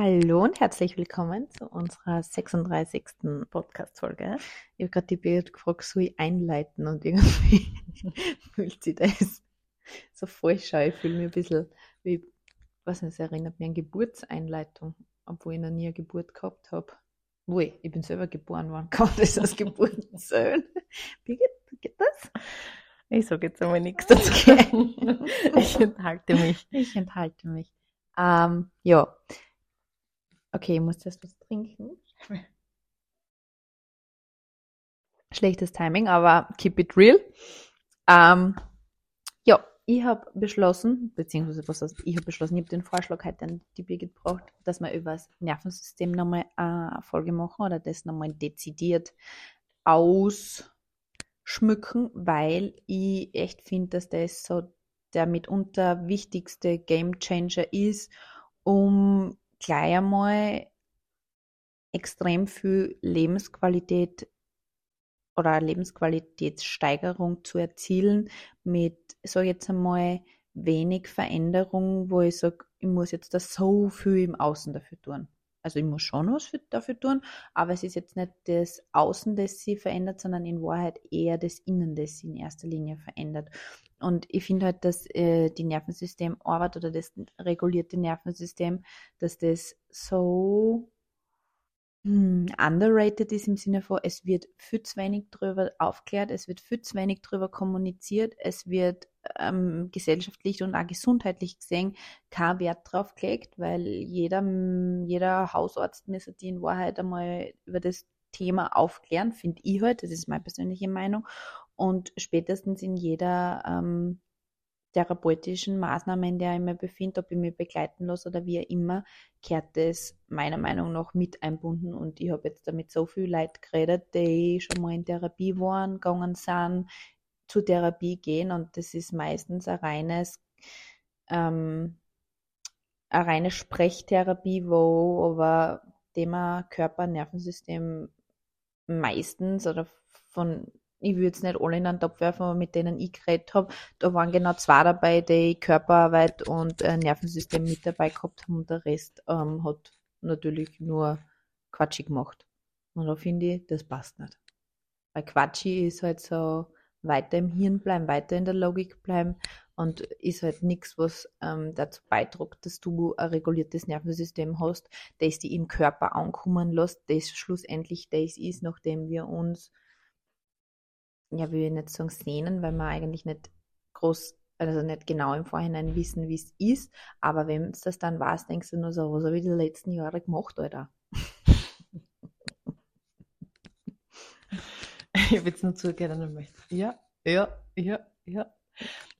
Hallo und herzlich willkommen zu unserer 36. Podcast-Folge. Ich habe gerade die Bild gefragt, soll ich einleiten und irgendwie fühlt sich das so voll scheu. Ich fühle mich ein bisschen wie, was nicht, es erinnert mich an Geburtseinleitung, obwohl ich noch nie eine Geburt gehabt habe. Wohl, ich bin selber geboren worden, kann das als Geburt sein? Wie geht, geht das? Ich sage jetzt einmal nichts dazu. ich enthalte mich. Ich enthalte mich. Ähm, ja. Okay, ich muss jetzt was trinken. Schlechtes Timing, aber keep it real. Ähm, ja, ich habe beschlossen, beziehungsweise was heißt, ich habe beschlossen, ich habe den Vorschlag heute an die Birgit gebracht, dass wir über das Nervensystem nochmal eine Folge machen oder das nochmal dezidiert ausschmücken, weil ich echt finde, dass das so der mitunter wichtigste Game Changer ist, um gleich einmal extrem viel Lebensqualität oder Lebensqualitätssteigerung zu erzielen mit, so jetzt einmal, wenig Veränderung, wo ich sage, ich muss jetzt da so viel im Außen dafür tun. Also ich muss schon was für, dafür tun, aber es ist jetzt nicht das Außen, das sie verändert, sondern in Wahrheit eher das Innen, das sie in erster Linie verändert. Und ich finde halt, dass äh, die Nervensystemarbeit oder das regulierte Nervensystem, dass das so hm, underrated ist im Sinne von, es wird viel zu wenig darüber aufklärt, es wird viel zu wenig darüber kommuniziert, es wird ähm, gesellschaftlich und auch gesundheitlich gesehen kein Wert drauf gelegt, weil jeder, jeder Hausarzt müsste die in Wahrheit einmal über das Thema aufklären, finde ich halt, das ist meine persönliche Meinung. Und spätestens in jeder ähm, therapeutischen Maßnahme, in der ich mich befinde, ob ich mich begleiten lasse oder wie auch immer, kehrt das meiner Meinung nach mit einbunden. Und ich habe jetzt damit so viel Leute geredet, die schon mal in Therapie waren, gegangen sind, zur Therapie gehen und das ist meistens ein reines, ähm, eine reine Sprechtherapie, wo aber Thema Körper, Nervensystem meistens oder von ich würde es nicht alle in einen Topf werfen, aber mit denen ich geredet habe, da waren genau zwei dabei, die Körperarbeit und äh, Nervensystem mit dabei gehabt haben und der Rest ähm, hat natürlich nur Quatschi gemacht. Und da finde ich, das passt nicht. Weil Quatschi ist halt so weiter im Hirn bleiben, weiter in der Logik bleiben und ist halt nichts, was ähm, dazu beiträgt, dass du ein reguliertes Nervensystem hast, das die im Körper ankommen lässt, das schlussendlich das ist, nachdem wir uns ja, will ich nicht sagen sehnen, weil wir eigentlich nicht groß, also nicht genau im Vorhinein wissen, wie es ist. Aber wenn es das dann war, denkst du nur so, was habe ich die letzten Jahre gemacht, Alter? ich habe jetzt nur zugehört und möchte, ja, ja, ja, ja.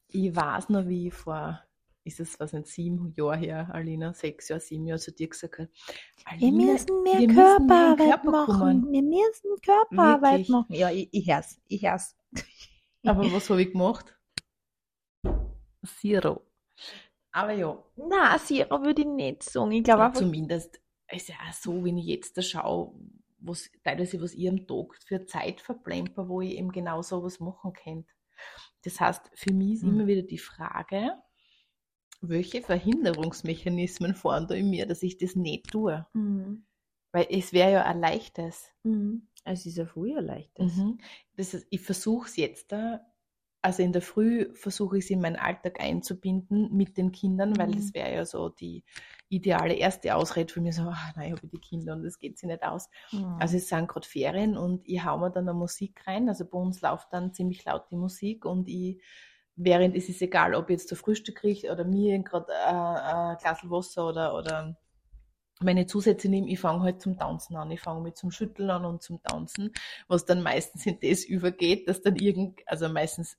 Ich weiß noch, wie ich vor ist es was, ein sieben Jahre her, Alina, sechs Jahre, sieben Jahre zu dir gesagt habe, wir müssen mehr wir Körperarbeit müssen Körper machen. Kommen. Wir müssen Körperarbeit Wirklich? machen. Ja, ich, ich hör's, ich hör's. Aber was habe ich gemacht? Zero. Aber ja. Na, Zero würde ich nicht sagen. Ich glaube ja, Zumindest ist ja auch so, wenn ich jetzt da schaue, was, teilweise was ich am Tag für Zeit verplemper, wo ich eben genau sowas machen könnte. Das heißt, für mich ist hm. immer wieder die Frage, welche Verhinderungsmechanismen fahren da in mir, dass ich das nicht tue? Mhm. Weil es wäre ja ein leichtes. Mhm. Es ist ja früher leichtes. Mhm. Das ist, ich versuche es jetzt da, also in der Früh versuche ich es in meinen Alltag einzubinden mit den Kindern, weil das mhm. wäre ja so die ideale erste Ausrede für mich, so, ach, nein, ich habe die Kinder und das geht sich nicht aus. Mhm. Also es sind gerade Ferien und ich hau mir dann eine Musik rein, also bei uns läuft dann ziemlich laut die Musik und ich während es ist egal, ob ich jetzt der Frühstück kriege oder mir gerade äh, ein Glas Wasser oder, oder meine Zusätze nehme, ich fange halt zum Tanzen an. Ich fange mit zum Schütteln an und zum Tanzen, was dann meistens in das übergeht, dass dann irgend, also meistens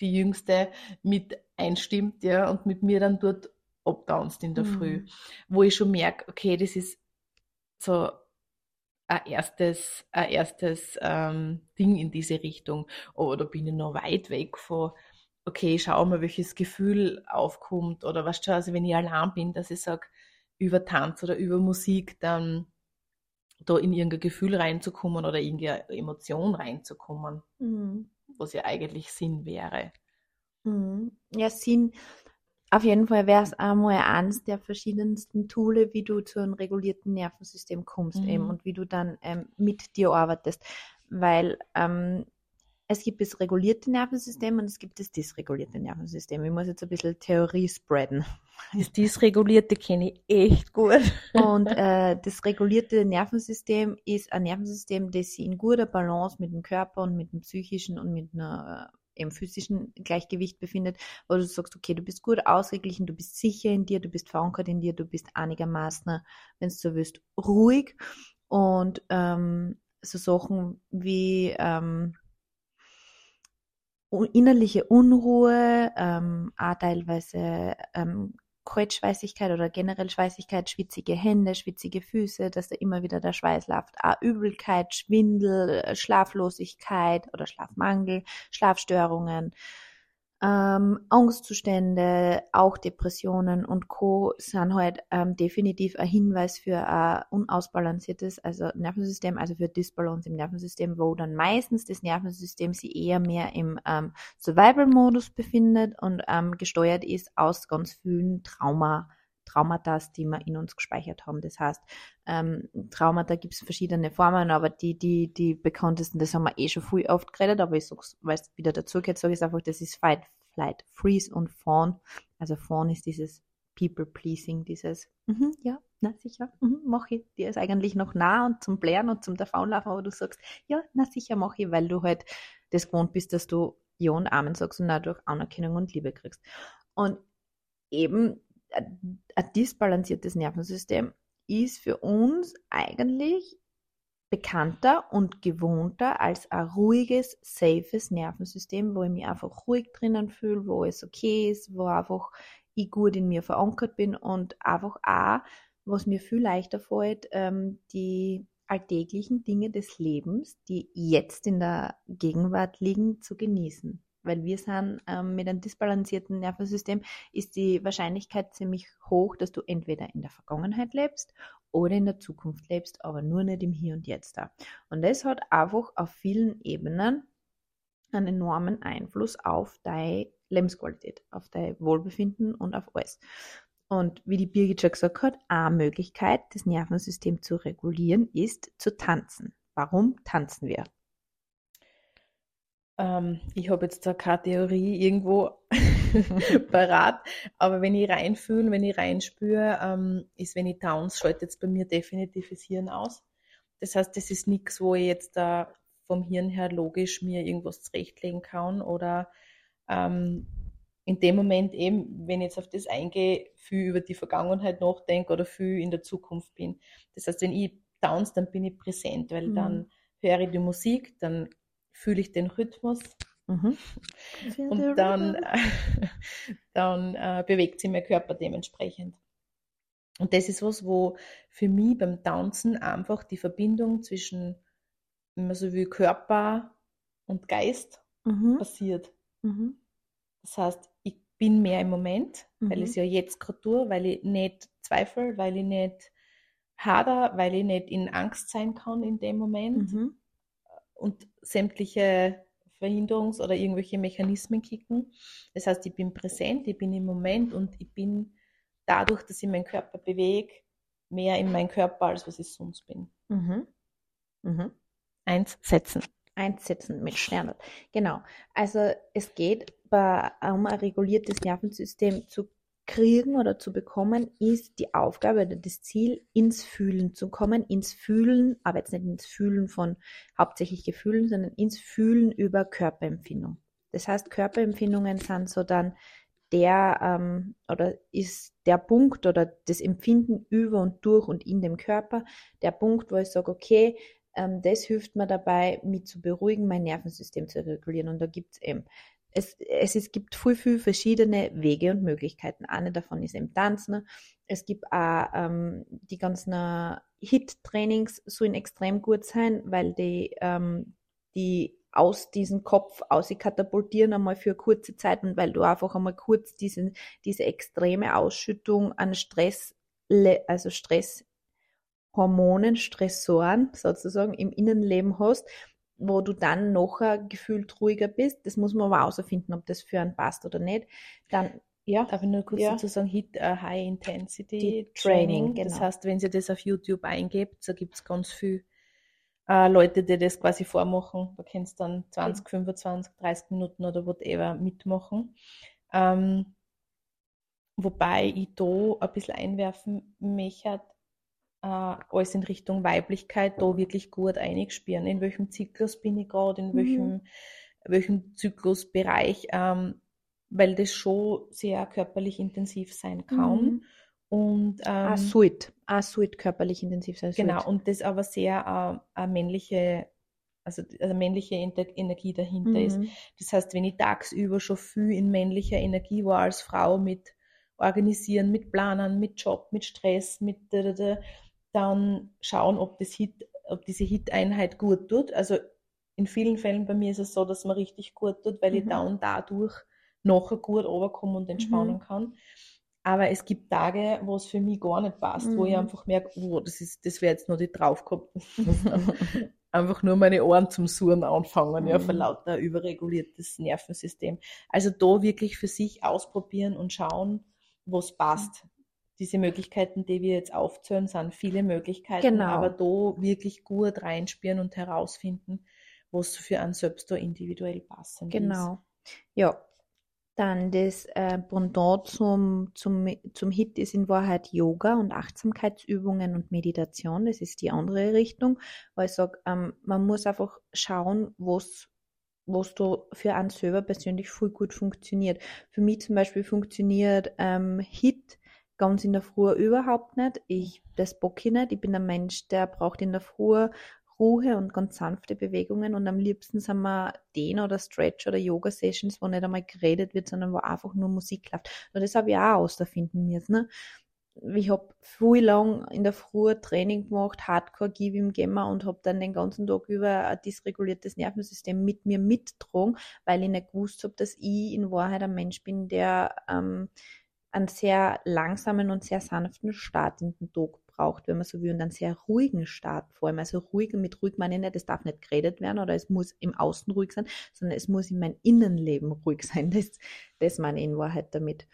die Jüngste mit einstimmt, ja, und mit mir dann dort abtanzt in der mhm. Früh. Wo ich schon merke, okay, das ist so ein erstes, ein erstes ähm, Ding in diese Richtung. Oder bin ich noch weit weg von okay, schau mal, welches Gefühl aufkommt oder was schon, also wenn ich allein bin, dass ich sage, über Tanz oder über Musik dann da in irgendein Gefühl reinzukommen oder irgendeine Emotion reinzukommen, mhm. was ja eigentlich Sinn wäre. Mhm. Ja, Sinn, auf jeden Fall wäre es einmal eins der verschiedensten Tools, wie du zu einem regulierten Nervensystem kommst Mhm. eben und wie du dann ähm, mit dir arbeitest. Weil ähm, es gibt das regulierte Nervensystem und es gibt das dysregulierte Nervensystem. Ich muss jetzt ein bisschen Theorie spreaden. Das Dysregulierte kenne ich echt gut. Und äh, das regulierte Nervensystem ist ein Nervensystem, das sich in guter Balance mit dem Körper und mit dem psychischen und mit einer äh, im physischen Gleichgewicht befindet, wo du sagst, okay, du bist gut ausgeglichen, du bist sicher in dir, du bist verankert in dir, du bist einigermaßen, wenn du so willst, ruhig und ähm, so Sachen wie ähm, innerliche Unruhe, ähm, auch teilweise ähm, Kaltschweißigkeit oder generell Schweißigkeit, schwitzige Hände, schwitzige Füße, dass da immer wieder der Schweiß läuft, auch Übelkeit, Schwindel, äh, Schlaflosigkeit oder Schlafmangel, Schlafstörungen, ähm, Angstzustände, auch Depressionen und Co. sind halt ähm, definitiv ein Hinweis für ein unausbalanciertes also Nervensystem, also für Dysbalance im Nervensystem, wo dann meistens das Nervensystem sich eher mehr im ähm, Survival-Modus befindet und ähm, gesteuert ist aus ganz vielen Trauma, Traumata, die wir in uns gespeichert haben. Das heißt, ähm, Traumata gibt es verschiedene Formen, aber die, die, die bekanntesten, das haben wir eh schon viel oft geredet, aber ich sag's, weil es wieder dazu geht, sage ich einfach, das ist Fight, Flight, Freeze und Fawn. Also Fawn ist dieses People-Pleasing, dieses, mhm, ja, na sicher, mhm, mach ich. Dir ist eigentlich noch nah und zum Blären und zum Davonlaufen, aber du sagst, ja, na sicher, mach ich, weil du halt das gewohnt bist, dass du Ja und Amen sagst und dadurch Anerkennung und Liebe kriegst. Und eben ein disbalanciertes Nervensystem ist für uns eigentlich bekannter und gewohnter als ein ruhiges, safes Nervensystem, wo ich mich einfach ruhig drinnen fühle, wo es okay ist, wo einfach ich gut in mir verankert bin und einfach auch, was mir viel leichter fällt, ähm, die alltäglichen Dinge des Lebens, die jetzt in der Gegenwart liegen, zu genießen. Weil wir sind ähm, mit einem disbalancierten Nervensystem, ist die Wahrscheinlichkeit ziemlich hoch, dass du entweder in der Vergangenheit lebst oder in der Zukunft lebst, aber nur nicht im Hier und Jetzt da. Und das hat einfach auf vielen Ebenen einen enormen Einfluss auf deine Lebensqualität, auf dein Wohlbefinden und auf alles. Und wie die Birgit schon gesagt hat, eine Möglichkeit, das Nervensystem zu regulieren, ist zu tanzen. Warum tanzen wir? Ähm, ich habe jetzt da keine Theorie irgendwo parat, aber wenn ich reinfühle, wenn ich reinspüre, ähm, ist, wenn ich Towns, schaltet es bei mir definitiv das Hirn aus. Das heißt, das ist nichts, wo ich jetzt da vom Hirn her logisch mir irgendwas zurechtlegen kann oder ähm, in dem Moment eben, wenn ich jetzt auf das eingehe, viel über die Vergangenheit nachdenke oder viel in der Zukunft bin. Das heißt, wenn ich downs, dann bin ich präsent, weil Mhm. dann höre ich die Musik, dann fühle ich den Rhythmus Mhm. und dann, dann äh, bewegt sich mein Körper dementsprechend. Und das ist was, wo für mich beim Tanzen einfach die Verbindung zwischen, wenn man so will, Körper und Geist Mhm. passiert. Mhm. Das heißt, ich bin mehr im Moment, weil Mhm. ich es ja jetzt gerade tue, weil ich nicht zweifle, weil ich nicht hader, weil ich nicht in Angst sein kann in dem Moment Mhm. Und sämtliche Verhinderungs- oder irgendwelche Mechanismen kicken. Das heißt, ich bin präsent, ich bin im Moment und ich bin dadurch, dass ich meinen Körper bewege, mehr in meinem Körper, als was ich sonst bin. Mhm. Mhm. Eins, setzen. Einsetzen mit Sternen. Genau. Also es geht bei, um ein reguliertes Nervensystem zu kriegen oder zu bekommen, ist die Aufgabe oder das Ziel, ins Fühlen zu kommen, ins Fühlen, aber jetzt nicht ins Fühlen von hauptsächlich Gefühlen, sondern ins Fühlen über Körperempfindung. Das heißt, Körperempfindungen sind so dann der ähm, oder ist der Punkt oder das Empfinden über und durch und in dem Körper, der Punkt, wo ich sage, okay, ähm, das hilft mir dabei, mich zu beruhigen, mein Nervensystem zu regulieren. Und da gibt es eben, es, es, es gibt viel, viel verschiedene Wege und Möglichkeiten. Eine davon ist eben Tanzen. Es gibt auch ähm, die ganzen Hit-Trainings sollen extrem gut sein, weil die, ähm, die aus diesem Kopf aus katapultieren einmal für kurze Zeit und weil du einfach einmal kurz diesen, diese extreme Ausschüttung an Stress, also Stresshormonen, Stressoren sozusagen im Innenleben hast, wo du dann nachher gefühlt ruhiger bist. Das muss man aber außerfinden, ob das für einen passt oder nicht. Dann Ja, Darf ich nur kurz Ja. dazu sagen, HIT, äh, High Intensity Die Training. Training, Das genau. heißt, wenn ihr das auf YouTube eingebt, da gibt es ganz viel äh, Leute, die das quasi vormachen. Da kannst dann 20, 25, 30 Minuten oder whatever mitmachen. Ähm, wobei ich da ein bisschen einwerfen möchte, äh, alles in Richtung Weiblichkeit, da wirklich gut einspüren. In welchem Zyklus bin ich gerade, in Mhm. welchem, welchem Zyklusbereich, ähm, weil das schon sehr körperlich intensiv sein kann. Mhm. Und ähm, Ah, Sweet. Ah, Sweet, körperlich intensiv sein. genau, Sweet. und das aber sehr äh, eine männliche, also eine männliche Ener- Energie dahinter ist. Mhm. Das heißt, wenn ich tagsüber schon viel in männlicher Energie war als Frau mit Organisieren, mit Planen, mit Job, mit Stress, mit da, da, da, dann schauen, ob, das Hit, ob diese Hit-Einheit gut tut. Also in vielen Fällen bei mir ist es so, dass man richtig gut tut, weil ich Mhm. dann dadurch nachher gut runterkomme und entspannen Mhm. kann. Aber es gibt Tage, wo es für mich gar nicht passt, wo ich Mhm. einfach merke, oh, das ist, das wäre jetzt noch nicht drauf gehabt. einfach nur meine Ohren zum Surren anfangen, ja, vor Mhm. lauter überreguliertes Nervensystem. Also da wirklich für sich ausprobieren und schauen, was passt. Diese Möglichkeiten, die wir jetzt aufzählen, sind viele Möglichkeiten, Genau. aber da wirklich gut reinspielen und herausfinden, was für einen selbst da individuell passend ist. Genau. Ja. Dann das äh, Pendant zum, zum, zum Hit ist in Wahrheit Yoga und Achtsamkeitsübungen und Meditation. Das ist die andere Richtung, weil ich sage, ähm, man muss einfach schauen, was was da für einen selber persönlich voll gut funktioniert. Für mich zum Beispiel funktioniert ähm, Hit ganz in der Früh überhaupt nicht. Ich, das bock ich nicht. Ich bin ein Mensch, der braucht in der Früh Ruhe und ganz sanfte Bewegungen und am liebsten sind wir den oder Stretch oder Yoga Sessions, wo nicht einmal geredet wird, sondern wo einfach nur Musik läuft. Und das habe ich auch auserfinden müssen. Ne? Ich habe viel lang in der Früh Training gemacht, Hardcore gebe im Gemma und habe dann den ganzen Tag über ein dysreguliertes Nervensystem mit mir mitgetragen, weil ich nicht gewusst habe, dass ich in Wahrheit ein Mensch bin, der ähm, einen sehr langsamen und sehr sanften Start in den Tag braucht, wenn man so will, und einen sehr ruhigen Start vor allem. Also ruhig, mit ruhig meine ich nicht, es darf nicht geredet werden oder es muss im Außen ruhig sein, sondern es muss in meinem Innenleben ruhig sein. Das, das meine ich in Wahrheit damit.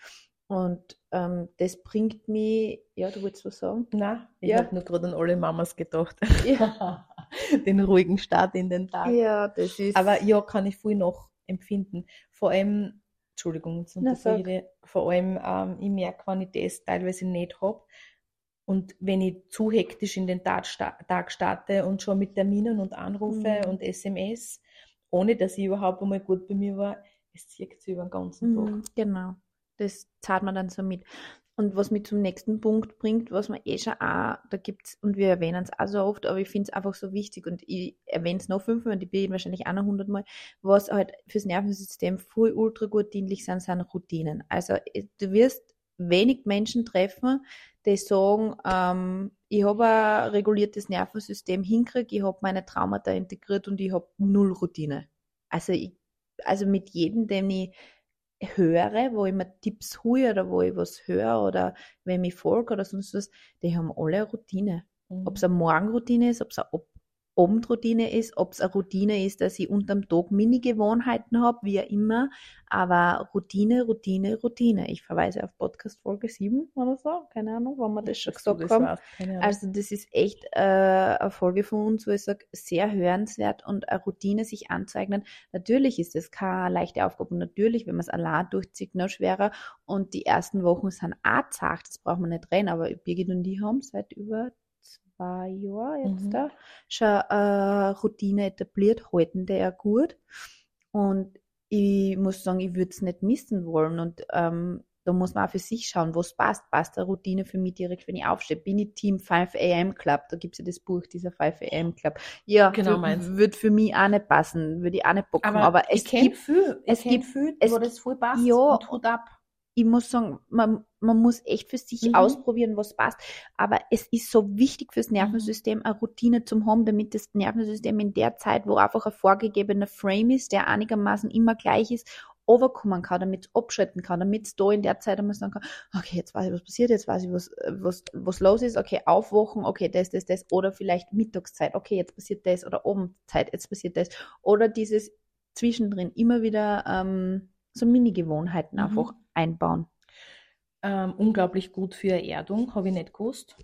Und ähm, das bringt mich, ja, du wolltest was sagen? Na, ich Ja. habe nur gerade an alle Mamas gedacht. Ja. Den ruhigen Start in den Tag. Ja, das ist. Aber ja, kann ich viel noch empfinden. Vor allem, Entschuldigung, dich. vor allem, ähm, ich merke, wenn ich das teilweise nicht habe. Und wenn ich zu hektisch in den Tag, Tag starte und schon mit Terminen und Anrufe Mhm. und SMS, ohne dass ich überhaupt einmal gut bei mir war, es zieht sich über den ganzen Tag. Mhm, genau. Das zahlt man dann so mit. Und was mich zum nächsten Punkt bringt, was man eh schon auch, da gibt's, und wir erwähnen es auch so oft, aber ich finde es einfach so wichtig und ich erwähne es noch fünfmal und ich bin wahrscheinlich auch noch hundertmal, was halt fürs Nervensystem voll ultra gut dienlich sind, sind Routinen. Also eh, du wirst wenig Menschen treffen, die sagen, ähm, ich habe ein reguliertes Nervensystem hinkriegt, ich habe meine Traumata integriert und ich habe null Routine. Also ich, also mit jedem, den ich höre, wo ich mir Tipps hole oder wo ich was höre oder wenn ich folge oder sonst was, die haben alle eine Routine. Mhm. Ob es eine Morgenroutine ist, ob es eine Abendroutine ist, ob es eine Routine ist, dass ich unterm Tag Mini-Gewohnheiten habe, wie auch immer. Aber Routine, Routine, Routine. Ich verweise auf Podcast Folge 7 oder so. Keine Ahnung, wann wir das schon gesagt das haben. Also das ist echt äh, eine Folge von uns, wo ich sage, sehr hörenswert und eine Routine sich anzueignen. Natürlich ist das keine leichte Aufgabe und natürlich, wenn man es allein durchzieht, noch schwerer. Und die ersten Wochen sind auch zart, das braucht man nicht reden, aber Birgit und ich haben seit über zwei Jahren jetzt Mhm. da schon eine Routine etabliert, halten die ja gut. Und ich muss sagen, ich würde es nicht missen wollen. Und ähm, da muss man auch für sich schauen, was passt. Passt eine Routine für mich direkt, wenn ich aufstehe? Bin ich Team 5 AM Club? Da gibt es ja das Buch, dieser 5 AM Club. Ja, Genau, würde für mich auch nicht passen, würde ich auch nicht bocken. Aber, aber es gibt, viel, es gibt- viel, es wo das voll passt Ja, und Hut ab. Ich muss sagen, man, man muss echt für sich Mhm. ausprobieren, was passt. Aber es ist so wichtig fürs Nervensystem, eine Routine zu haben, damit das Nervensystem in der Zeit, wo einfach ein vorgegebener Frame ist, der einigermaßen immer gleich ist, overkommen kann, damit es abschalten kann, damit es da in der Zeit einmal sagen kann, okay, jetzt weiß ich, was passiert, jetzt weiß ich, was, was, was los ist, okay, aufwachen, okay, das, das, das, oder vielleicht Mittagszeit, okay, jetzt passiert das, oder Abendzeit, jetzt passiert das, oder dieses zwischendrin immer wieder ähm, so Mini-Gewohnheiten Mhm. einfach einbauen. ähm, unglaublich gut für Erdung, habe ich nicht gewusst.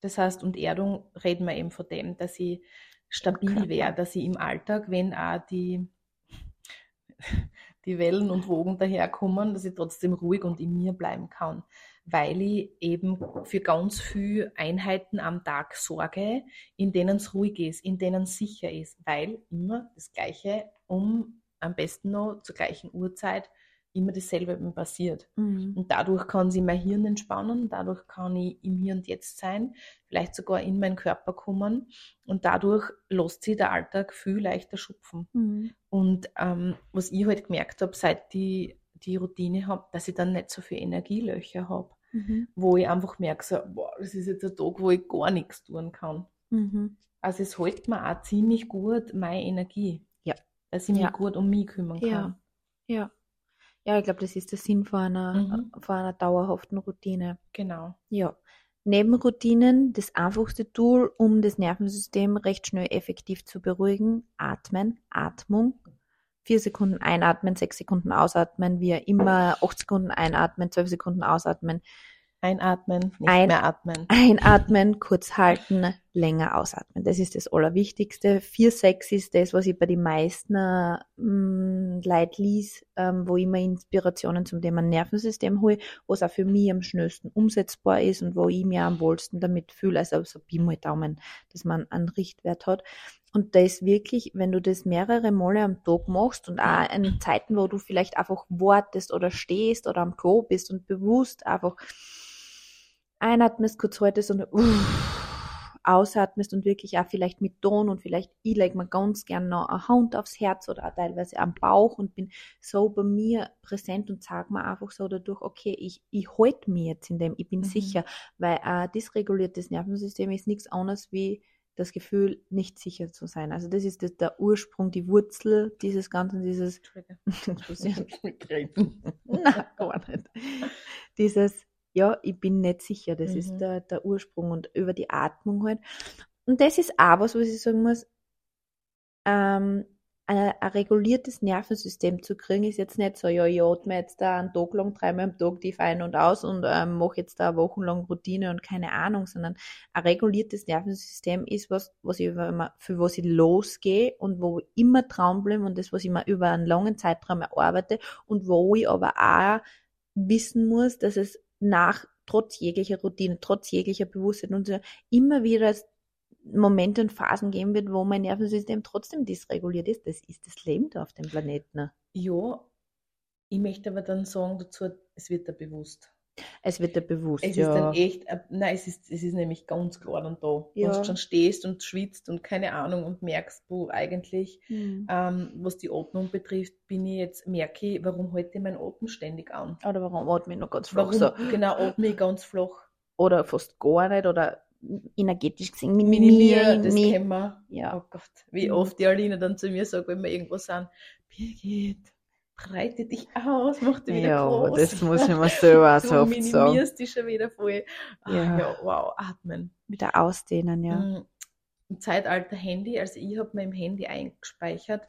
Das heißt, und Erdung reden wir eben von dem, dass ich stabil wäre, dass ich im Alltag, wenn auch die, die Wellen und Wogen daherkommen, dass ich trotzdem ruhig und in mir bleiben kann. Weil ich eben für ganz viele Einheiten am Tag sorge, in denen es ruhig ist, in denen es sicher ist, weil immer das Gleiche um am besten noch zur gleichen Uhrzeit immer dasselbe passiert. Mhm. Und dadurch kann sich mein Hirn entspannen, dadurch kann ich im Hier und Jetzt sein, vielleicht sogar in meinen Körper kommen und dadurch lässt sich der Alltag viel leichter schupfen. Mhm. Und ähm, was ich halt gemerkt habe, seit ich die Routine habe, dass ich dann nicht so viel Energielöcher habe, mhm. wo ich einfach merke, so, boah, das ist jetzt ein Tag, wo ich gar nichts tun kann. Mhm. Also es hält mir auch ziemlich gut meine Energie. Ja. Dass ich mich ja. gut um mich kümmern kann. Ja. ja. Ja, ich glaube, das ist der Sinn von einer, mhm. von einer dauerhaften Routine. Genau. Ja. Neben Routinen das einfachste Tool, um das Nervensystem recht schnell effektiv zu beruhigen, atmen, Atmung. Vier Sekunden einatmen, sechs Sekunden ausatmen, wie immer, acht Sekunden einatmen, zwölf Sekunden ausatmen. Einatmen, nicht Ein, mehr atmen. Einatmen, kurz halten, länger ausatmen. Das ist das Allerwichtigste. 4-6 ist das, was ich bei den meisten ähm, Leuten lies, ähm, wo ich mir Inspirationen zum Thema Nervensystem hole, was auch für mich am schnellsten umsetzbar ist und wo ich mir am wohlsten damit fühle, also so Pi mal Daumen, dass man einen Richtwert hat. Und da ist wirklich, wenn du das mehrere Male am Tag machst und auch in Zeiten, wo du vielleicht einfach wartest oder stehst oder am Klo bist und bewusst einfach einatmest, kurz haltest und uff, ausatmest und wirklich auch vielleicht mit Ton und vielleicht ich lege mir ganz gern noch eine Hand aufs Herz oder auch teilweise am Bauch und bin so bei mir präsent und sage mir einfach so dadurch, okay, ich, ich halte mich jetzt in dem, ich bin mhm. sicher, weil ein dysreguliertes Nervensystem ist nichts anderes wie das Gefühl, nicht sicher zu sein. Also das ist das, der Ursprung, die Wurzel dieses Ganzen, dieses Nein, gar nicht. Dieses ja, ich bin nicht sicher. Das mhm. ist der, der Ursprung und über die Atmung halt. Und das ist auch was, was ich sagen muss, ähm, ein, ein, reguliertes Nervensystem zu kriegen, ist jetzt nicht so, ja, ich atme jetzt da einen Tag lang, dreimal am Tag tief ein und aus und ähm, mache jetzt da wochenlang Routine und keine Ahnung, sondern ein reguliertes Nervensystem ist was, was ich immer, für was ich losgehe und wo ich immer dran bleibe und das, was ich mir über einen langen Zeitraum erarbeite und wo ich aber auch wissen muss, dass es nach, trotz jeglicher Routine, trotz jeglicher Bewusstheit und so, immer wieder Momente und Phasen geben wird, wo mein Nervensystem trotzdem dysreguliert ist. Das ist das Leben da auf dem Planeten. Ne? Ja, ich möchte aber dann sagen dazu, es wird da bewusst. Es wird dir bewusst, es ja. ist dann echt, äh, nein, es ist, es ist nämlich ganz klar dann da. Ja. Wenn du schon stehst und schwitzt und keine Ahnung und merkst du eigentlich, mhm. ähm, was die Atmung betrifft, bin ich jetzt, merke ich, warum halte ich meinen Atem ständig an? Oder warum atme ich noch ganz flach warum, so? Genau, atme ich ganz flach. Oder fast gar nicht, oder energetisch gesehen minimieren. Das kennen wir. Ja. Oh Gott, wie mhm. oft die Aline dann zu mir sagt, wenn wir irgendwo sind, Birgit, breite dich aus, mach dich wieder ja, groß. Ja, das muss ich mir selber so oft sagen. Du minimierst dich schon wieder voll. Ach, ja. ja. wow, atmen. Wieder ausdehnen, ja. Mm, Im Zeitalter Handy, also ich habe mir im Handy eingespeichert,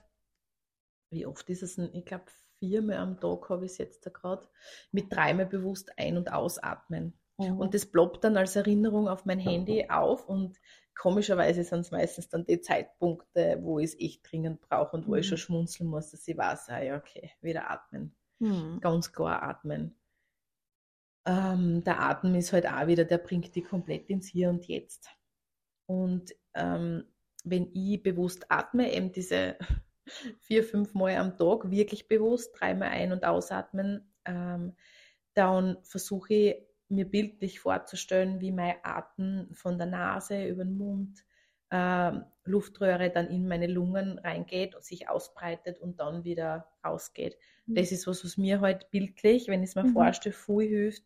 wie oft ist es denn? Ich glaube, viermal am Tag habe ich es jetzt da gerade, mit dreimal bewusst ein- und ausatmen. Mhm. Und das ploppt dann als Erinnerung auf mein Handy auf und komischerweise sind es meistens dann die Zeitpunkte, wo ich es echt dringend brauche und wo mhm. ich schon schmunzeln muss, dass ich weiß, ah, ja, okay, wieder atmen. Mhm. Ganz klar atmen. Ähm, der Atem ist halt auch wieder, der bringt die komplett ins Hier und Jetzt. Und ähm, wenn ich bewusst atme, eben diese vier, fünf Mal am Tag, wirklich bewusst, dreimal ein- und ausatmen, ähm, dann versuche ich mir bildlich vorzustellen, wie mein Atem von der Nase über den Mund, äh, Luftröhre dann in meine Lungen reingeht und sich ausbreitet und dann wieder rausgeht. Mhm. Das ist was, was mir halt bildlich, wenn ich es mir mhm. vorstelle, viel hilft,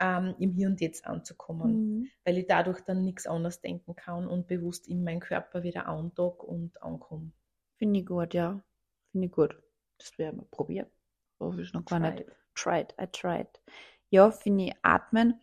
ähm, im Hier und Jetzt anzukommen, mhm. weil ich dadurch dann nichts anderes denken kann und bewusst in meinen Körper wieder andock und ankomme. Finde ich gut, ja. Finde ich gut. Das werden wir probieren. Habe ich noch gar tried. nicht. Tried, I tried ja, finde ich atmen.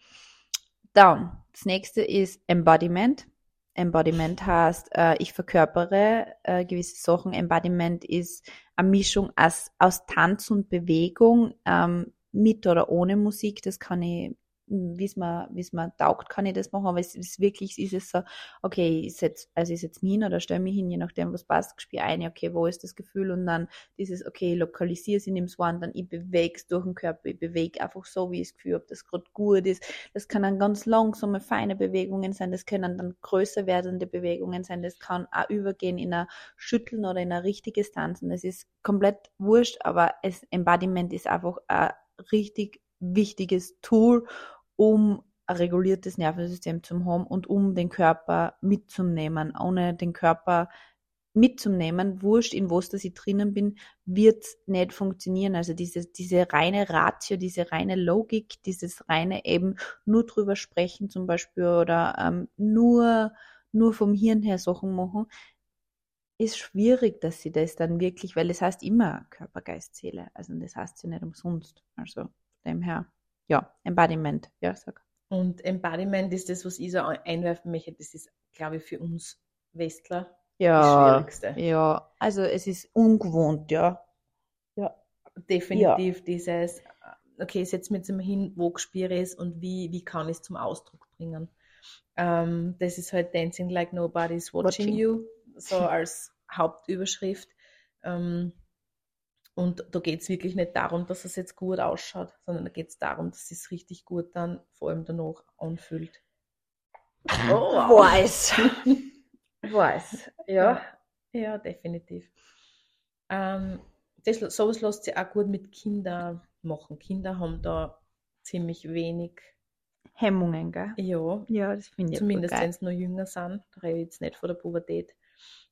Dann, das nächste ist Embodiment. Embodiment heißt, äh, ich verkörpere äh, gewisse Sachen. Embodiment ist eine Mischung aus, aus Tanz und Bewegung, ähm, mit oder ohne Musik. Das kann ich wie es mir, wie es mir taugt, kann ich das machen, aber es ist wirklich, ist es so, okay, ich setz, also ich setze mich hin oder stelle mich hin, je nachdem, was passt, spiele ein, okay, wo ist das Gefühl und dann dieses, okay, lokalisiere es in dem Swan, dann ich bewege es durch den Körper, ich bewege einfach so, wie ich das Gefühl habe, das gerade gut ist. Das kann dann ganz langsame, feine Bewegungen sein, das können dann größer werdende Bewegungen sein, das kann auch übergehen in ein Schütteln oder in eine richtige Stanzen, das ist komplett wurscht, aber es, Embodiment ist einfach ein richtig wichtiges Tool, um ein reguliertes Nervensystem zu haben und um den Körper mitzunehmen. Ohne den Körper mitzunehmen, wurscht, in was dass ich drinnen bin, wird nicht funktionieren. Also diese, diese reine Ratio, diese reine Logik, dieses reine eben nur drüber sprechen zum Beispiel oder ähm, nur, nur vom Hirn her Sachen machen, ist schwierig, dass sie das dann wirklich, weil es heißt immer Körper, Geist, Seele. Also das heißt ja nicht umsonst. Also dem her, ja, Embodiment, ja, sag. Und Embodiment ist das, was ich so einwerfen möchte. Das ist, glaube ich, für uns Westler ja, das Schwierigste. Ja, also es ist ungewohnt, ja. Ja. Definitiv ja. dieses, okay, setz mir jetzt mal hin, wo spüre ich es und wie, wie kann ich es zum Ausdruck bringen. Ähm, das ist halt Dancing Like Nobody's Watching, watching. You, so als Hauptüberschrift. Ähm, und da geht es wirklich nicht darum, dass es jetzt gut ausschaut, sondern da geht es darum, dass es richtig gut dann vor allem danach anfühlt. Oh, weiß. weiß, ja. Ja, definitiv. Ähm, das, sowas lässt sich auch gut mit Kindern machen. Kinder haben da ziemlich wenig Hemmungen, gell? Ja, ja das finde ich Zumindest wenn sie noch jünger sind. Da rede ich jetzt nicht von der Pubertät.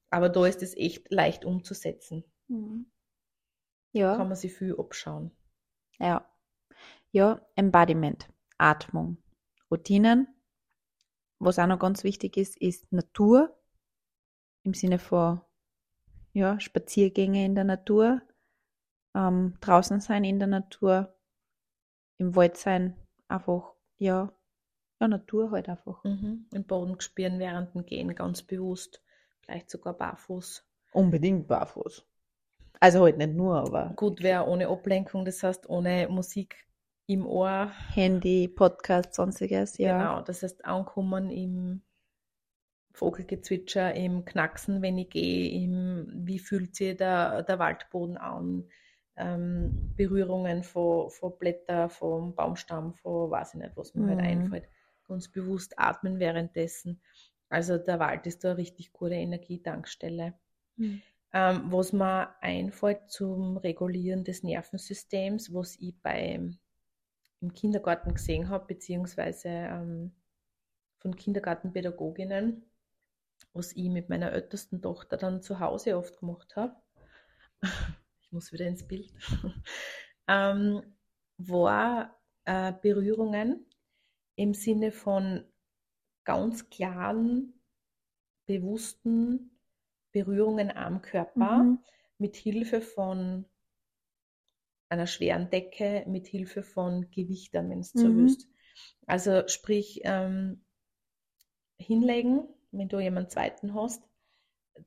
Aber da ist es echt leicht umzusetzen. Mhm. Ja. Kann man sich viel abschauen. Ja. Ja, Embodiment, Atmung, Routinen. Was auch noch ganz wichtig ist, ist Natur im Sinne von ja, Spaziergänge in der Natur, ähm, draußen sein in der Natur, im Wald sein, einfach, ja, ja, Natur halt einfach. Mhm. Im Boden spüren während dem Gehen ganz bewusst, vielleicht sogar barfuß. Unbedingt barfuß. Also halt nicht nur, aber. Gut wäre ohne Ablenkung, das heißt ohne Musik im Ohr. Handy, Podcast, sonstiges, ja. Genau, das heißt ankommen im Vogelgezwitscher, im Knacksen, wenn ich gehe, im wie fühlt sich der, der Waldboden an, ähm, Berührungen von, von Blättern, vom Baumstamm, von weiß ich nicht, was mir halt mhm. halt einfällt. Ganz bewusst atmen währenddessen. Also der Wald ist da eine richtig gute Energietankstelle. Mhm. Ähm, was mir einfällt zum Regulieren des Nervensystems, was ich bei, im Kindergarten gesehen habe, beziehungsweise ähm, von Kindergartenpädagoginnen, was ich mit meiner ältesten Tochter dann zu Hause oft gemacht habe. Ich muss wieder ins Bild. ähm, war äh, Berührungen im Sinne von ganz klaren, bewussten Berührungen am Körper mhm. mit Hilfe von einer schweren Decke, mit Hilfe von Gewichtern, wenn es mhm. so willst. Also sprich, ähm, hinlegen, wenn du jemanden zweiten hast,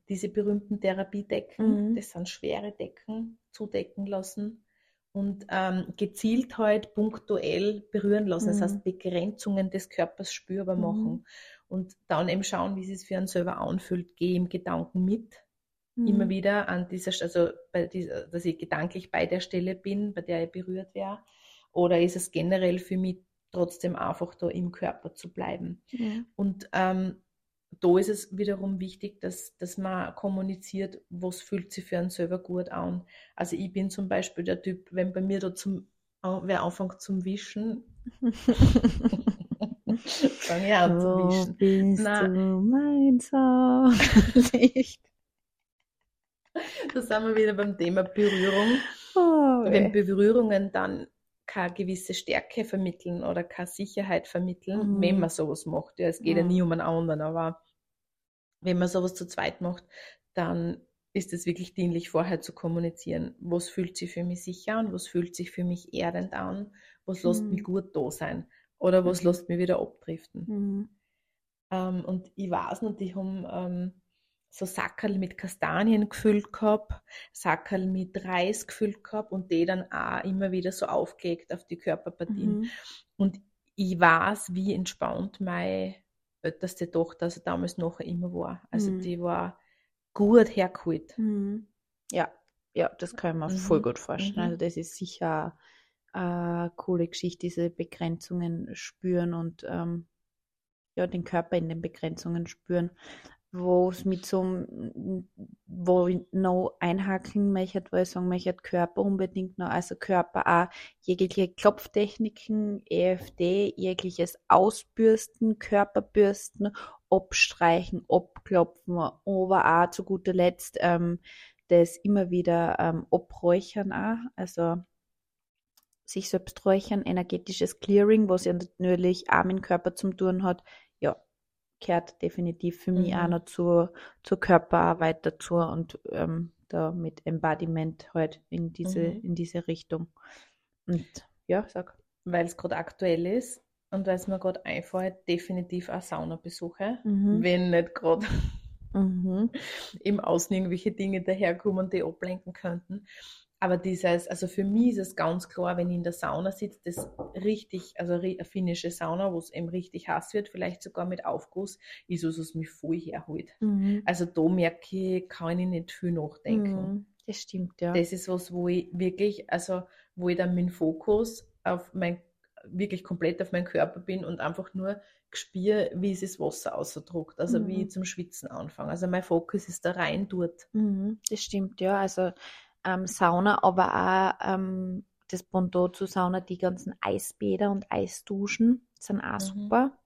diese berühmten Therapiedecken, mhm. das sind schwere Decken, zudecken lassen und ähm, gezielt halt punktuell berühren lassen. Mhm. Das heißt, Begrenzungen des Körpers spürbar mhm. Und dann eben schauen, wie es sich für einen selber anfühlt. Gehe im Gedanken mit, mhm. immer wieder an dieser, also dieser, dass ich gedanklich bei der Stelle bin, bei der ich berührt wäre. Oder ist es generell für mich trotzdem einfach da im Körper zu bleiben? Ja. Und ähm, da ist es wiederum wichtig, dass, dass man kommuniziert, was fühlt sich für einen selber gut an. Also ich bin zum Beispiel der Typ, wenn bei mir da zum, wer anfängt zum Wischen, an zu wischen. Bist Na, du mein Sonnenlicht. da sind wir wieder beim Thema Berührung. Oh, Wenn Berührungen dann keine gewisse Stärke vermitteln oder keine Sicherheit vermitteln, mhm. wenn man sowas macht. Ja, es geht mhm. ja nie um einen anderen, aber wenn man sowas zu zweit macht, dann ist es wirklich dienlich, vorher zu kommunizieren. Was fühlt sich für mich sicher an? Was fühlt sich für mich erdend an? Was mhm. lässt mich gut da sein? Oder was mhm. lässt mich wieder abdriften? Mhm. Ähm, und ich weiß noch, die haben ähm, so Sackerl mit Kastanien gefüllt gehabt, Sackerl mit Reis gefüllt gehabt und die dann auch immer wieder so aufgelegt auf die Körperpartien. Mhm. Und ich weiß, wie entspannt meine älteste Tochter, also damals noch immer war. Also Mhm. die war gut hergeholt. Mhm. Ja, ja, das kann ich mir Mhm. voll gut vorstellen. Mhm. Also das ist sicher eine coole Geschichte, diese Begrenzungen spüren und ähm, ja, den Körper in den Begrenzungen spüren. Wo es mit so einem, wo ich noch einhaken möchte, wo ich sagen möchte, Körper unbedingt noch, also Körper auch jegliche Klopftechniken, EFD, jegliches Ausbürsten, Körperbürsten, abstreichen, abklopfen, aber auch zu guter Letzt ähm, das immer wieder ähm, abräuchern auch, also sich selbst räuchern, energetisches Clearing, was ja natürlich auch mit dem Körper zum tun hat, ja, gehört definitiv für mich Mhm. auch noch zur, zur Körperarbeit dazu und ähm, da mit Embodiment halt in diese, Mhm. in diese Richtung. Und ja, sag. Weil es gerade aktuell ist und weil es mir gerade einfällt, definitiv auch Saunabesuche. Mhm. Wenn nicht gerade Mhm. im Außen irgendwelche Dinge daherkommen, die ablenken könnten. Aber dieses, also für mich ist es ganz klar, wenn ich in der Sauna sitze, das richtig, also eine finnische Sauna, wo es eben richtig heiß wird, vielleicht sogar mit Aufguss, ist was, was mich voll herholt. Mhm. Also da merke ich, kann ich nicht viel nachdenken. Mhm. Das stimmt, ja. Das ist was, wo ich wirklich, also wo ich dann dem Fokus auf mein, wirklich komplett auf meinen Körper bin und einfach nur spüre, wie sich das Wasser ausdruckt, also wie Mhm. ich zum Schwitzen anfange. Also mein Fokus ist da rein dort. Mhm, das stimmt, ja. Also ähm, Sauna, aber auch ähm, das Pendant zu Sauna, die ganzen Eisbäder und Eisduschen sind auch Mhm. super.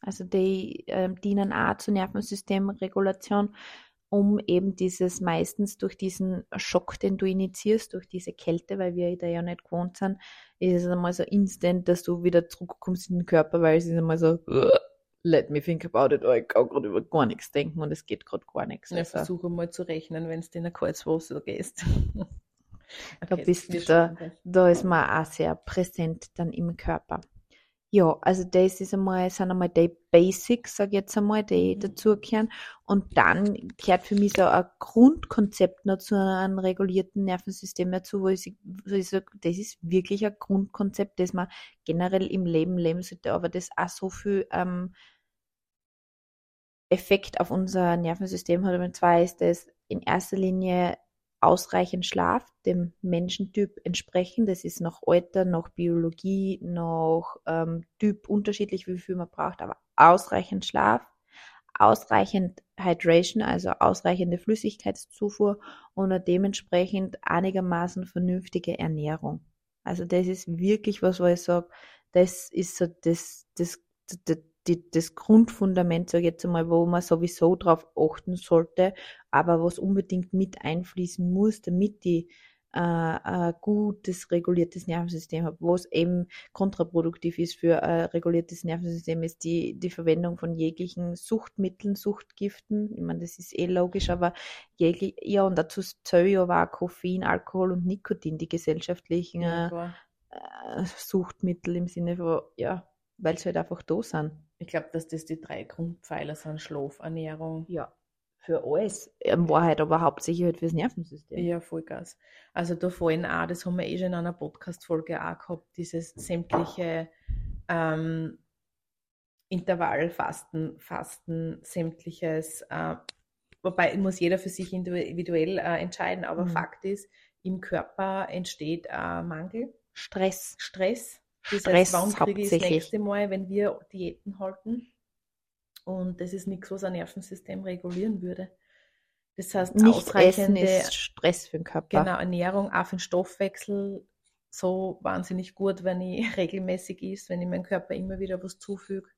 Also die ähm, dienen auch zur Nervensystemregulation, um eben dieses meistens durch diesen Schock, den du initiierst, durch diese Kälte, weil wir da ja nicht gewohnt sind, ist es einmal so instant, dass du wieder zurückkommst in den Körper, weil es ist einmal so, let me think about it, oh, ich kann gerade über gar nichts denken und es geht gerade gar nichts. Ich Also, versuche mal zu rechnen, wenn du in ein kaltes Wasser gehst. Da Okay, bist wir du da- da ist man auch sehr präsent dann im Körper. Ja, also das ist einmal, sind einmal die Basics, sag ich jetzt einmal, die Mhm. dazugehören. Und dann gehört für mich so ein Grundkonzept noch zu einem regulierten Nervensystem dazu, wo ich, wo ich sage, das ist wirklich ein Grundkonzept, das man generell im Leben leben sollte, aber das auch so viel ähm, Effekt auf unser Nervensystem hat. Und zwar ist das in erster Linie ausreichend Schlaf, dem Menschentyp entsprechend. Das ist nach Alter, nach Biologie, nach ähm, Typ unterschiedlich, wie viel man braucht, aber ausreichend Schlaf, ausreichend Hydration, also ausreichende Flüssigkeitszufuhr und dementsprechend einigermaßen vernünftige Ernährung. Also das ist wirklich was, wo ich sage, das ist so das, das, das, das Grundfundament, sage ich jetzt einmal, wo man sowieso drauf achten sollte, aber was unbedingt mit einfließen muss, damit die äh, ein gutes reguliertes Nervensystem habe. Was eben kontraproduktiv ist für ein reguliertes Nervensystem, ist die, die Verwendung von jeglichen Suchtmitteln, Suchtgiften. Ich meine, das ist eh logisch, aber jeglich, ja, und dazu zählen ja aber auch Koffein, Alkohol und Nikotin, die gesellschaftlichen Ja, äh, Suchtmittel im Sinne von, ja, weil sie halt einfach da sind. Ich glaube, dass das die drei Grundpfeiler sind: Schlaf, Ernährung. Ja, für alles. In Wahrheit aber hauptsächlich halt fürs Nervensystem. Ja, Vollgas. Also da fallen auch, das haben wir eh schon in einer Podcast-Folge auch gehabt, dieses sämtliche ähm, Intervallfasten, Fasten, sämtliches, äh, wobei muss jeder für sich individuell äh, entscheiden, aber Mhm. Fakt ist, im Körper entsteht äh, Mangel, Stress. Stress. Das Stress heißt, wann kriege ich das nächste Mal, wenn wir Diäten halten? Und das ist nichts, was ein Nervensystem regulieren würde. Das heißt, Nicht essen ausreichende ist Stress für den Körper. Genau, Ernährung, auch für den Stoffwechsel so wahnsinnig gut, wenn ich regelmäßig isst, wenn ich meinem Körper immer wieder was zufüge.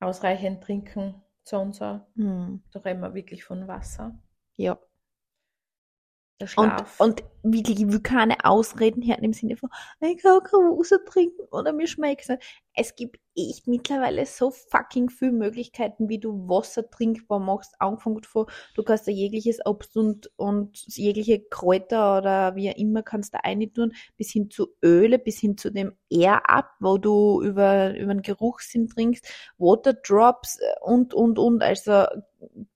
Ausreichend trinken, sonst auch. Hm. Da reden wir wirklich von Wasser. Ja. Und, und wirklich, ich will keine Ausreden hören im Sinne von, ich kann kein Wasser trinken oder mir schmeckt nicht. Es gibt echt mittlerweile so fucking viele Möglichkeiten, wie du Wasser trinkbar machst. Angefangen von, du kannst da jegliches Obst und, und jegliche Kräuter oder wie auch immer kannst da tun, bis hin zu Öle, bis hin zu dem Air Up, wo du über, über den Geruchssinn trinkst, Waterdrops und, und, und. Also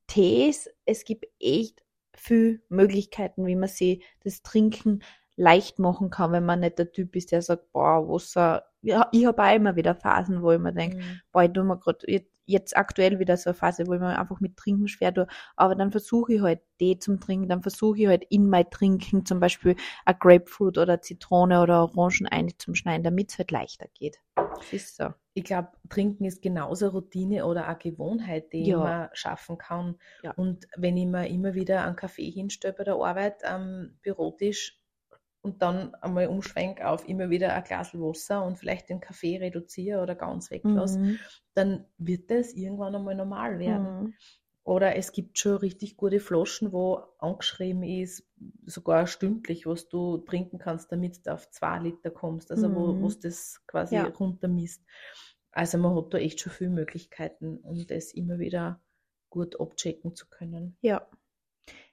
Tees, es gibt echt viel Möglichkeiten, wie man sie das Trinken leicht machen kann, wenn man nicht der Typ ist, der sagt, boah, Wasser, ja, ich habe auch immer wieder Phasen, wo ich mir denke, Mhm. boah, ich tu mir grad jetzt, jetzt aktuell wieder so eine Phase, wo ich mir einfach mit Trinken schwer tue, aber dann versuche ich halt Tee zum Trinken, dann versuche ich halt in mein Trinken zum Beispiel ein Grapefruit oder Zitrone oder Orangen einzuschneiden, damit es halt leichter geht. Das ist so. Ich glaube, Trinken ist genauso Routine oder eine Gewohnheit, die Ja. man schaffen kann. Ja. Und wenn ich mir immer wieder einen Kaffee hinstelle bei der Arbeit am Bürotisch und dann einmal umschwenk auf immer wieder ein Glas Wasser und vielleicht den Kaffee reduziere oder ganz weglasse, Mhm. dann wird das irgendwann einmal normal werden. Mhm. Oder es gibt schon richtig gute Flaschen, wo angeschrieben ist, sogar stündlich, was du trinken kannst, damit du auf zwei Liter kommst. Also wo Mhm. wo du das quasi Ja. runtermisst. Also man hat da echt schon viele Möglichkeiten, um das immer wieder gut abchecken zu können. Ja.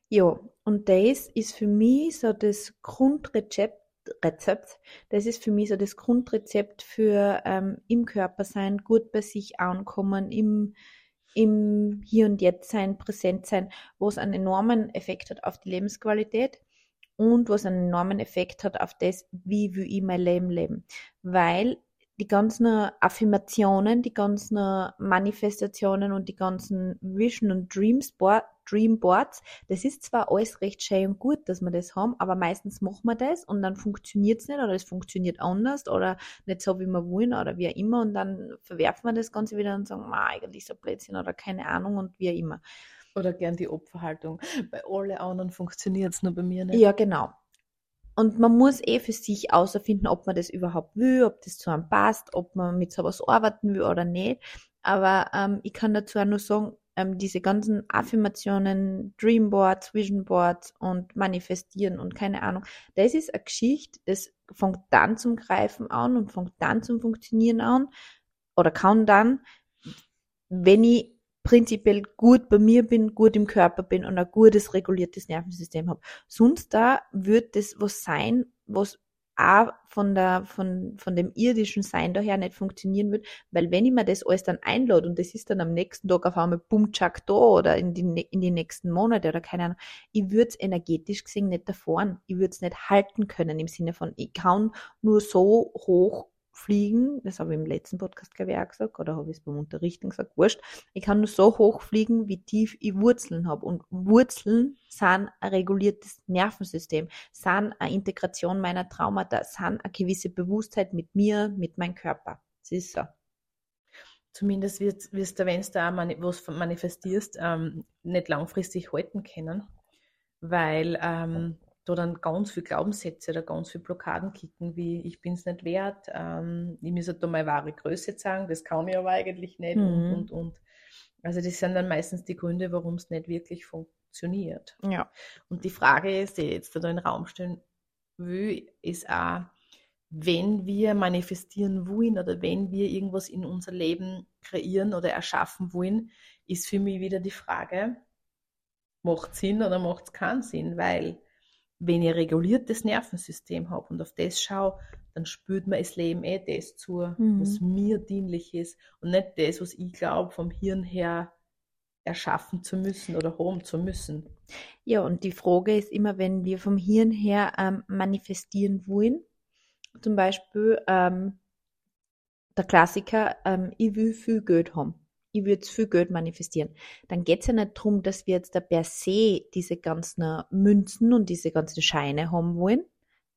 Ja, und das ist für mich so das Grundrezept, Rezept, das ist für mich so das Grundrezept für ähm, im Körper sein, gut bei sich ankommen, im, im Hier und Jetzt sein, präsent sein, wo es einen enormen Effekt hat auf die Lebensqualität und was einen enormen Effekt hat auf das, wie will ich mein Leben leben. Weil die ganzen Affirmationen, die ganzen Manifestationen und die ganzen Vision und Dreams Dream Boards, das ist zwar alles recht schön und gut, dass wir das haben, aber meistens machen wir das und dann funktioniert es nicht oder es funktioniert anders oder nicht so, wie wir wollen oder wie auch immer und dann verwerfen wir das Ganze wieder und sagen, "Ma, eigentlich so Blödsinn oder keine Ahnung und wie auch immer. Oder gern die Opferhaltung. Bei alle anderen funktioniert es nur bei mir nicht. Ja, genau. Und man muss eh für sich außerfinden, ob man das überhaupt will, ob das zu einem passt, ob man mit sowas arbeiten will oder nicht. Aber ähm, ich kann dazu auch nur sagen, ähm, diese ganzen Affirmationen, Dreamboards, Visionboards und Manifestieren und keine Ahnung, das ist eine Geschichte, das fängt dann zum Greifen an und fängt dann zum Funktionieren an oder kann dann, wenn ich prinzipiell gut bei mir bin, gut im Körper bin und ein gutes reguliertes Nervensystem habe. Sonst da wird das was sein, was auch von der, von, von dem irdischen Sein daher nicht funktionieren wird, weil wenn ich mir das alles dann einlade und das ist dann am nächsten Tag auf einmal bumm, tschack, da oder in die, in die nächsten Monate oder keine Ahnung, ich würde es energetisch gesehen nicht erfahren. Ich würde es nicht halten können im Sinne von, ich kann nur so hoch fliegen, das habe ich im letzten Podcast, glaube ich, auch gesagt, oder habe ich es beim Unterrichten gesagt, wurscht, ich kann nur so hoch fliegen, wie tief ich Wurzeln habe. Und Wurzeln sind ein reguliertes Nervensystem, sind eine Integration meiner Traumata, sind eine gewisse Bewusstheit mit mir, mit meinem Körper. Das ist so. Zumindest wirst, wirst du, wenn du da was manifestierst, ähm, nicht langfristig halten können, weil ähm, da dann ganz viele Glaubenssätze oder ganz viele Blockaden kicken, wie ich bin es nicht wert, ähm, ich muss da meine wahre Größe zeigen, das kann ich aber eigentlich nicht Mhm. und, und, und. Also das sind dann meistens die Gründe, warum es nicht wirklich funktioniert. Ja. Und die Frage ist, die ich jetzt da in den Raum stellen will, ist auch, wenn wir manifestieren wollen oder wenn wir irgendwas in unser Leben kreieren oder erschaffen wollen, ist für mich wieder die Frage, macht Sinn oder macht es keinen Sinn? Weil wenn ich ein reguliertes Nervensystem habe und auf das schaue, dann spürt man das Leben eh das zu, Mhm. was mir dienlich ist und nicht das, was ich glaube, vom Hirn her erschaffen zu müssen oder haben zu müssen. Ja, und die Frage ist immer, wenn wir vom Hirn her ähm, manifestieren wollen, zum Beispiel ähm, der Klassiker, ähm, ich will viel Geld haben. Ich will jetzt viel Geld manifestieren. Dann geht's ja nicht drum, dass wir jetzt da per se diese ganzen Münzen und diese ganzen Scheine haben wollen,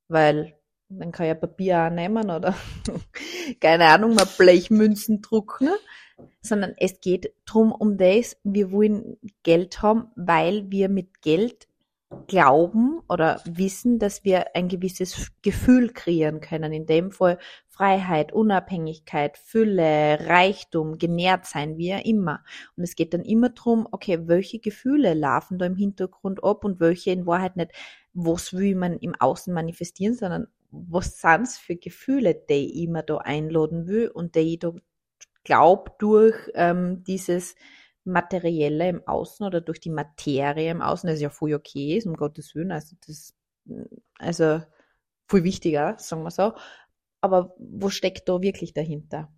weil dann kann ich ja Papier auch nehmen oder keine Ahnung, mal Blechmünzen drucken, sondern es geht drum um das, wir wollen Geld haben, weil wir mit Geld glauben oder wissen, dass wir ein gewisses Gefühl kreieren können. In dem Fall Freiheit, Unabhängigkeit, Fülle, Reichtum, genährt sein, wie auch immer. Und es geht dann immer drum, okay, welche Gefühle laufen da im Hintergrund ab und welche in Wahrheit nicht, was will man im Außen manifestieren, sondern was sind's für Gefühle, die ich mir da einladen will und die ich da glaub durch ähm, dieses Materielle im Außen oder durch die Materie im Außen, das ja voll okay ist, um Gottes Willen, also das, also viel wichtiger, sagen wir so. Aber wo steckt da wirklich dahinter?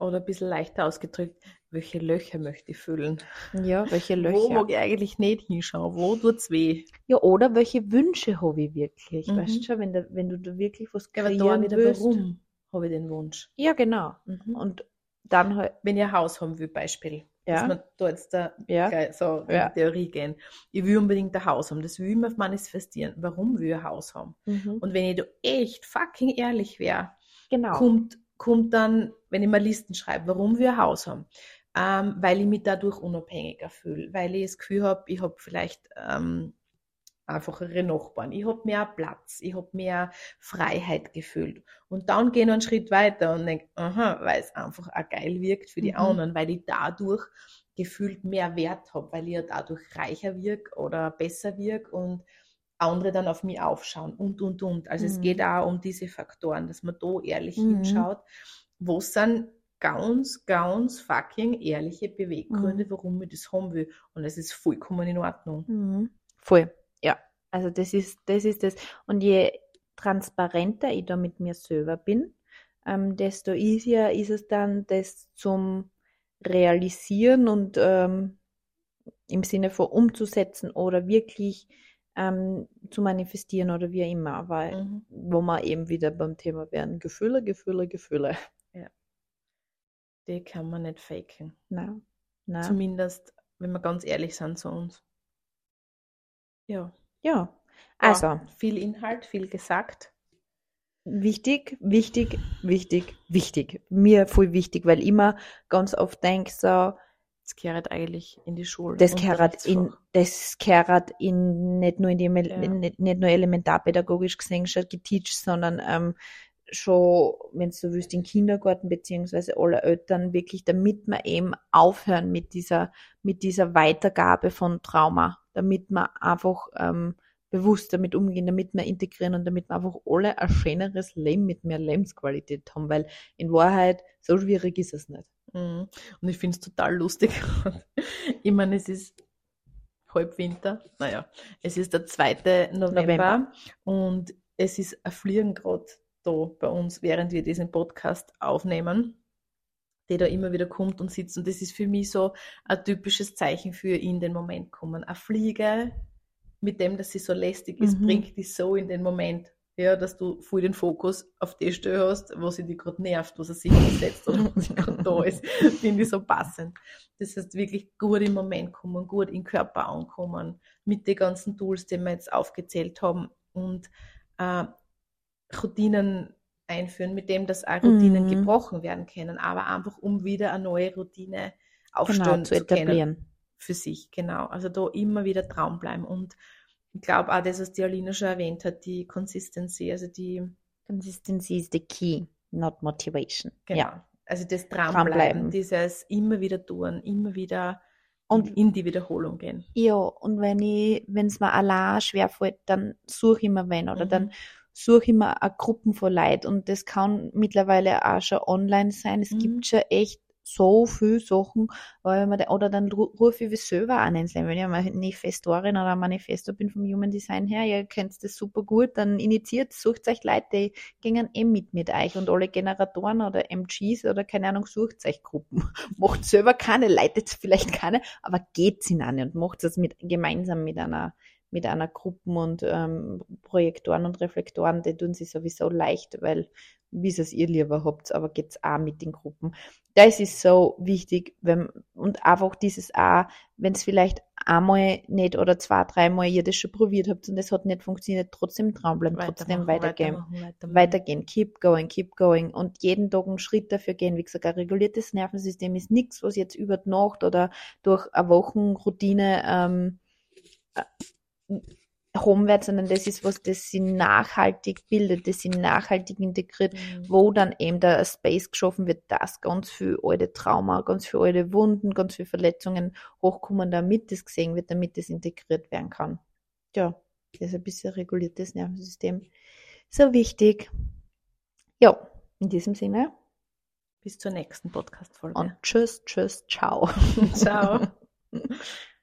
Oder ein bisschen leichter ausgedrückt, welche Löcher möchte ich füllen? Ja, welche Wo Löcher? mag ich eigentlich nicht hinschauen? Wo tut's weh? Ja, oder welche Wünsche habe ich wirklich? Mhm. Weißt du schon, wenn, da, wenn du da wirklich was Ja, aber kreieren da wieder, willst. warum habe ich den Wunsch? Ja, genau. Mhm. Und dann halt, Wenn ein Haus haben will, Beispiel, dass ja, man da jetzt da ja, gleich so in Ja. die Theorie gehen. Ich will unbedingt ein Haus haben. Das will ich mir manifestieren. Warum will ich ein Haus haben? mhm. Und wenn ich da echt fucking ehrlich wäre, genau. kommt, kommt dann, wenn ich mal Listen schreibe, warum wir ein Haus haben. Ähm, weil ich mich dadurch unabhängiger fühle, weil ich das Gefühl habe, ich habe vielleicht ähm, einfachere Nachbarn, ich habe mehr Platz, ich habe mehr Freiheit gefühlt. Und dann gehe ich noch einen Schritt weiter und denke, aha, weil es einfach auch geil wirkt für die Mhm. anderen, weil ich dadurch gefühlt mehr Wert habe, weil ich ja dadurch reicher wirke oder besser wirke und andere dann auf mich aufschauen und, und, und. Also es Mhm. geht auch um diese Faktoren, dass man da ehrlich Mhm. hinschaut, wo sind ganz, ganz fucking ehrliche Beweggründe, Mhm. warum ich das haben will. Und es ist vollkommen in Ordnung. Mhm. Voll. Also das ist, das ist das. Und je transparenter ich da mit mir selber bin, ähm, desto easier ist es dann, das zum Realisieren und ähm, im Sinne von umzusetzen oder wirklich ähm, zu manifestieren oder wie auch immer, weil Mhm. wo wir eben wieder beim Thema werden, Gefühle, Gefühle, Gefühle. Die kann man nicht faken. Na, na. Zumindest, wenn wir ganz ehrlich sind zu uns. Ja. Ja, also Ja, viel Inhalt, viel gesagt. wichtig, wichtig, wichtig, wichtig. Mir voll wichtig, weil immer ganz oft denke so, Das gehört eigentlich in die Schule. das gehört in, das gehört in, nicht nur in die, Ja. nicht, nicht nur elementarpädagogisch gesehen schon geteacht, sondern ähm, schon, wenn du willst, in Kindergarten beziehungsweise alle Eltern wirklich, damit wir eben aufhören mit dieser, mit dieser Weitergabe von Trauma, damit wir einfach ähm, bewusst damit umgehen, damit wir integrieren und damit wir einfach alle ein schöneres Leben mit mehr Lebensqualität haben, weil in Wahrheit so schwierig ist es nicht. Mhm. Und ich finde es total lustig. ich meine, es ist Halbwinter. Naja, es ist der 2. November, November. und es ist ein Fliegen gerade da bei uns, während wir diesen Podcast aufnehmen, der da immer wieder kommt und sitzt. Und das ist für mich so ein typisches Zeichen für in den Moment kommen. Eine Fliege, mit dem, dass sie so lästig ist, Mhm. bringt dich so in den Moment. Ja, dass du voll den Fokus auf die Stelle hast, wo sie dich gerade nervt, wo sie sich hinsetzt oder wo sie gerade da ist. Finde ich so passend. Das heißt, wirklich gut im Moment kommen, gut im Körper ankommen, mit den ganzen Tools, die wir jetzt aufgezählt haben und äh, Routinen einführen, mit dem, dass auch Routinen Mhm. gebrochen werden können, aber einfach um wieder eine neue Routine aufstellen Genau, zu zu können etablieren. für sich, genau. Also da immer wieder dran bleiben. Und ich glaube auch das, was die Alina schon erwähnt hat, die Consistency, also die, Consistency is the key, not motivation. genau, Ja. also das Dranbleiben, Dranbleiben. dieses immer wieder tun, immer wieder Und in die Wiederholung gehen. Ja, und wenn ich, wenn es mir allein schwerfällt, dann suche ich mir wen oder Mhm. dann suche ich mir Gruppen von Leid und das kann mittlerweile auch schon online sein. Es Mhm. gibt schon echt so viel Sachen, weil man, da- oder dann ru- rufe ich wie selber an. Wenn ich eine Manifestorin oder ein Manifesto bin vom Human Design her, ihr kennt das super gut, dann initiiert, sucht euch Leute, die gehen eh mit mit euch und alle Generatoren oder MGs oder keine Ahnung, sucht euch Gruppen. Macht selber keine, leitet vielleicht keine, aber geht's in eine und macht das mit, gemeinsam mit einer, mit einer Gruppen und ähm, Projektoren und Reflektoren, die tun sich sowieso leicht, weil wie es ihr lieber habt, aber geht's auch mit den Gruppen. Das ist so wichtig, wenn, und einfach dieses auch, wenn es vielleicht einmal nicht oder zwei, dreimal ihr das schon probiert habt und das hat nicht funktioniert, trotzdem dranbleiben, trotzdem weitergehen weitermachen, weitermachen. weitergehen, keep going, keep going und jeden Tag einen Schritt dafür gehen. Wie gesagt, ein reguliertes Nervensystem ist nichts, was jetzt über die Nacht oder durch eine Wochenroutine ähm, haben wird, sondern das ist was, das sie nachhaltig bildet, das sie nachhaltig integriert, Mhm. wo dann eben der Space geschaffen wird, dass ganz viel alte Trauma, ganz viel alte Wunden, ganz viele Verletzungen hochkommen, damit das gesehen wird, damit das integriert werden kann. Ja, das ist ein bisschen reguliertes Nervensystem. So wichtig. Ja, in diesem Sinne. Bis zur nächsten Podcast-Folge. Und tschüss, tschüss, ciao. Ciao.